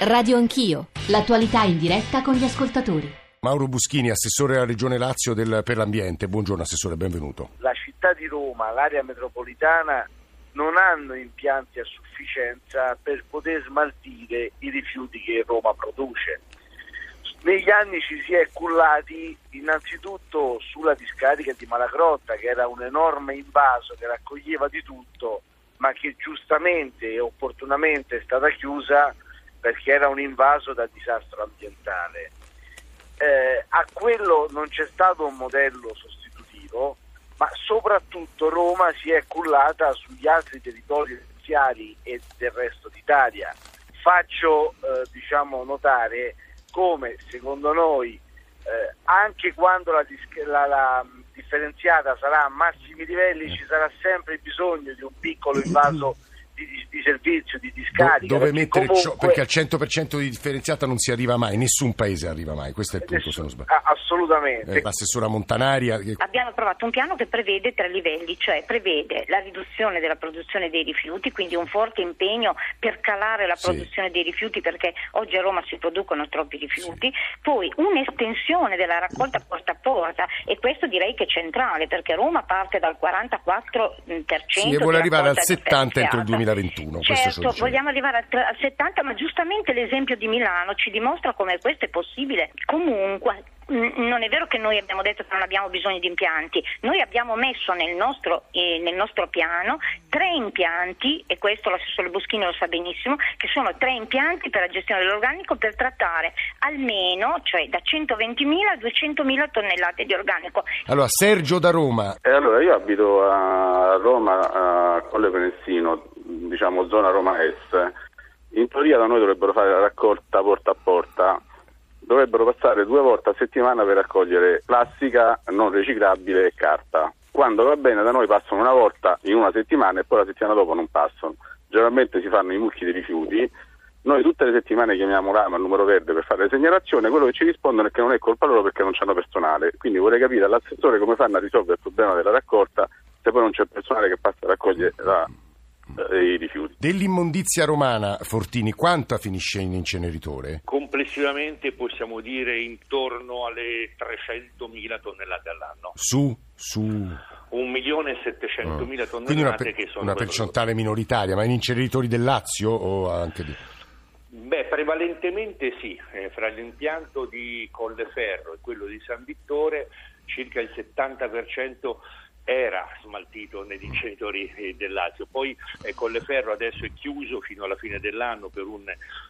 Radio Anch'io, l'attualità in diretta con gli ascoltatori. Mauro Buschini, assessore alla Regione Lazio del, per l'ambiente. Buongiorno assessore, benvenuto. La città di Roma, l'area metropolitana non hanno impianti a sufficienza per poter smaltire i rifiuti che Roma produce. Negli anni ci si è cullati innanzitutto sulla discarica di Malagrotta, che era un enorme invaso che raccoglieva di tutto, ma che giustamente e opportunamente è stata chiusa perché era un invaso da disastro ambientale. Eh, a quello non c'è stato un modello sostitutivo, ma soprattutto Roma si è cullata sugli altri territori essenziali e del resto d'Italia. Faccio eh, diciamo, notare come secondo noi eh, anche quando la, la, la, differenziata sarà a massimi livelli ci sarà sempre bisogno di un piccolo invaso di, di, servizio, di discarica. Dove perché mettere comunque... ciò, perché al 100% di differenziata non si arriva mai, nessun paese arriva mai, questo è il punto Nessun, se non sbaglio. Assolutamente. Eh, l'assessora Montanaria... Che... Abbiamo approvato un piano che prevede tre livelli, cioè prevede la riduzione della produzione dei rifiuti, quindi un forte impegno per calare la produzione sì. dei rifiuti perché oggi a Roma si producono troppi rifiuti, sì. poi un'estensione della raccolta porta a porta e questo direi che è centrale perché Roma parte dal 44% sì, e vuole arrivare al 70% entro il 2020. 2021. Certo, vogliamo arrivare al 70, ma giustamente l'esempio di Milano ci dimostra come questo è possibile. Comunque, non è vero che noi abbiamo detto che non abbiamo bisogno di impianti, noi abbiamo messo nel nostro, eh, nel nostro piano tre impianti, e questo l'assessore Boschini lo sa benissimo, che sono tre impianti per la gestione dell'organico per trattare almeno, cioè da 120.000 a 200.000 tonnellate di organico. Allora, Sergio da Roma. Eh, allora, io abito a Roma, a Colle Venessino, diciamo zona Roma Est, in teoria da noi dovrebbero fare la raccolta porta a porta, dovrebbero passare due volte a settimana per raccogliere plastica non riciclabile e carta. Quando va bene da noi passano una volta in una settimana e poi la settimana dopo non passano. Generalmente si fanno i mucchi dei rifiuti, noi tutte le settimane chiamiamo l'AMA, il numero verde, per fare le segnalazioni, quello che ci rispondono è che non è colpa loro perché non hanno personale. Quindi vorrei capire all'assessore come fanno a risolvere il problema della raccolta se poi non c'è personale che passa a raccogliere la i rifiuti. Dell'immondizia romana, Fortini, quanta finisce in inceneritore? Complessivamente possiamo dire intorno alle 300.000 tonnellate all'anno. Su? Su? 1.700.000 tonnellate Quindi una, per, che sono... Una percentuale minoritaria, ma in inceneritori del Lazio o anche di... Beh, prevalentemente sì, eh, fra l'impianto di Colleferro e quello di San Vittore circa il 70% era smaltito negli incenitori eh, del Lazio. Poi eh, Colleferro adesso è chiuso fino alla fine dell'anno per un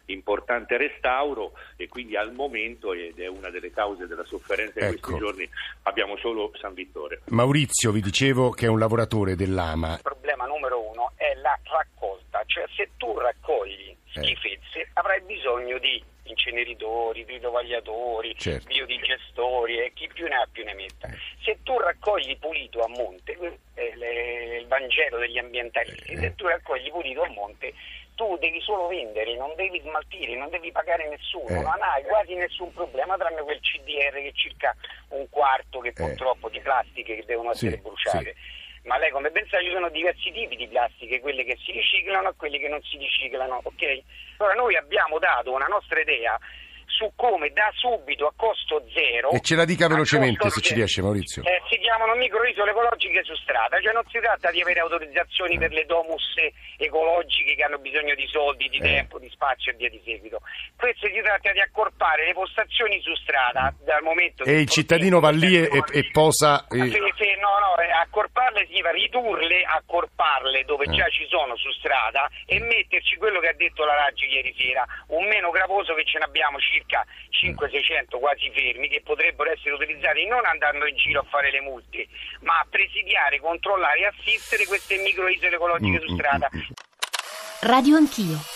importante restauro e quindi al momento, ed è una delle cause della sofferenza di ecco. questi giorni, abbiamo solo San Vittore. Maurizio, vi dicevo che è un lavoratore dell'AMA. Il problema numero uno è la raccolta, cioè se tu raccogli eh. schifezze eh. avrai bisogno di inceneritori, tritovagliatori, certo. biodigestori e chi più ne ha più ne metta. Eh. Se tu raccogli pulito a monte, è il Vangelo degli ambientalisti, eh. se tu raccogli pulito a monte tu devi solo vendere, non devi smaltire, non devi pagare nessuno, eh. non hai quasi nessun problema tranne quel CDR che è circa un quarto che purtroppo di plastiche che devono essere sì, bruciate. Sì ma lei come pensa ci sono diversi tipi di plastiche, quelle che si riciclano e quelle che non si riciclano, ok? Allora noi abbiamo dato una nostra idea su come da subito a costo zero. E ce la dica velocemente se ci riesce, Maurizio. Eh, si chiamano microisole ecologiche su strada, cioè non si tratta di avere autorizzazioni per le domus ecologiche che hanno bisogno di soldi, di eh. tempo, di spazio e via di seguito. Questo si tratta di accorpare le postazioni su strada dal momento E il cittadino va lì e, e, posa. E... Sì, sì, no, no, eh, accorparle significa ridurle, accorparle dove eh. già ci sono su strada e metterci quello che ha detto la Raggi ieri sera, un meno gravoso che ce ne abbiamo circa circa 500-600 quasi fermi che potrebbero essere utilizzati non andando in giro a fare le multe, ma a presidiare, controllare e assistere queste microisole ecologiche su strada. Radio Anch'io